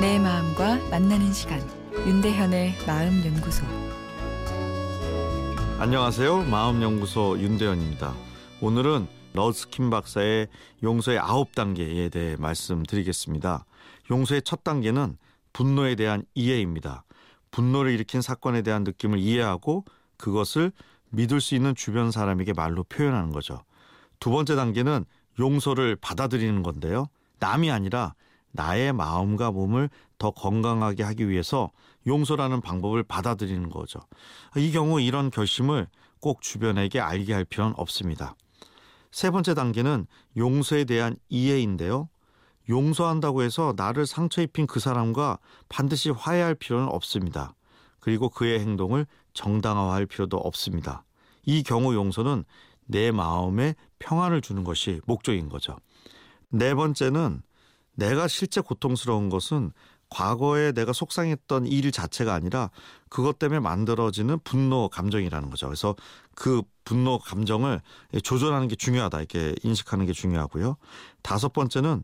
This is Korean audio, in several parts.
만나는 시간 윤대현의 마음 연구소 안녕하세요. 마음 연구소 윤대현입니다. 오늘은 러스킨 박사의 용서의 아홉 단계에 대해 말씀드리겠습니다. 용서의 첫 단계는 분노에 대한 이해입니다. 분노를 일으킨 사건에 대한 느낌을 이해하고 그것을 믿을 수 있는 주변 사람에게 말로 표현하는 거죠. 두 번째 단계는 용서를 받아들이는 건데요. 남이 아니라 나의 마음과 몸을 더 건강하게 하기 위해서 용서라는 방법을 받아들이는 거죠. 이 경우 이런 결심을 꼭 주변에게 알게 할 필요는 없습니다. 세 번째 단계는 용서에 대한 이해인데요. 용서한다고 해서 나를 상처 입힌 그 사람과 반드시 화해할 필요는 없습니다. 그리고 그의 행동을 정당화할 필요도 없습니다. 이 경우 용서는 내 마음에 평안을 주는 것이 목적인 거죠. 네 번째는 내가 실제 고통스러운 것은 과거에 내가 속상했던 일 자체가 아니라 그것 때문에 만들어지는 분노 감정이라는 거죠. 그래서 그 분노 감정을 조절하는 게 중요하다. 이렇게 인식하는 게 중요하고요. 다섯 번째는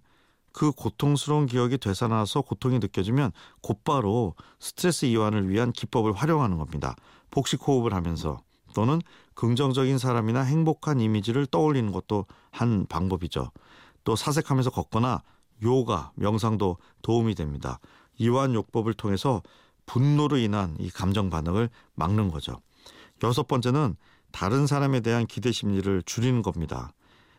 그 고통스러운 기억이 되살아나서 고통이 느껴지면 곧바로 스트레스 이완을 위한 기법을 활용하는 겁니다. 복식 호흡을 하면서 또는 긍정적인 사람이나 행복한 이미지를 떠올리는 것도 한 방법이죠. 또 사색하면서 걷거나 요가, 명상도 도움이 됩니다. 이완 요법을 통해서 분노로 인한 이 감정 반응을 막는 거죠. 여섯 번째는 다른 사람에 대한 기대 심리를 줄이는 겁니다.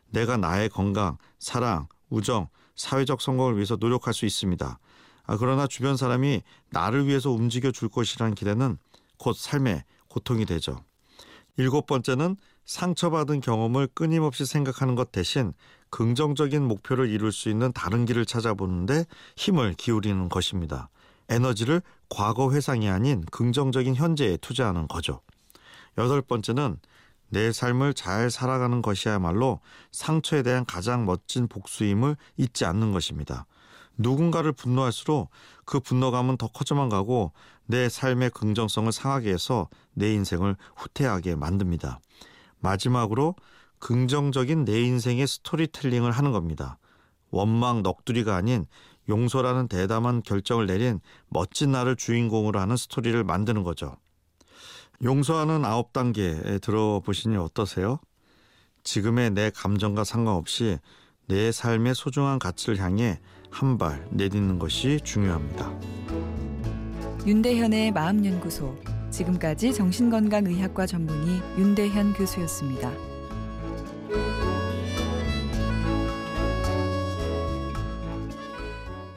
내가 나의 건강, 사랑, 우정, 사회적 성공을 위해서 노력할 수 있습니다. 아, 그러나 주변 사람이 나를 위해서 움직여 줄 것이라는 기대는 곧 삶의 고통이 되죠. 일곱 번째는 상처받은 경험을 끊임없이 생각하는 것 대신 긍정적인 목표를 이룰 수 있는 다른 길을 찾아보는데 힘을 기울이는 것입니다. 에너지를 과거 회상이 아닌 긍정적인 현재에 투자하는 거죠. 여덟 번째는 내 삶을 잘 살아가는 것이야말로 상처에 대한 가장 멋진 복수임을 잊지 않는 것입니다. 누군가를 분노할수록 그 분노감은 더 커져만 가고 내 삶의 긍정성을 상하게 해서 내 인생을 후퇴하게 만듭니다. 마지막으로 긍정적인 내 인생의 스토리텔링을 하는 겁니다. 원망 넋두리가 아닌 용서라는 대담한 결정을 내린 멋진 나를 주인공으로 하는 스토리를 만드는 거죠. 용서하는 아홉 단계에 들어보시니 어떠세요? 지금의 내 감정과 상관없이 내 삶의 소중한 가치를 향해 한 발 내딛는 것이 중요합니다. 윤대현의 마음연구소 지금까지 정신건강의학과 전문의 윤대현 교수였습니다.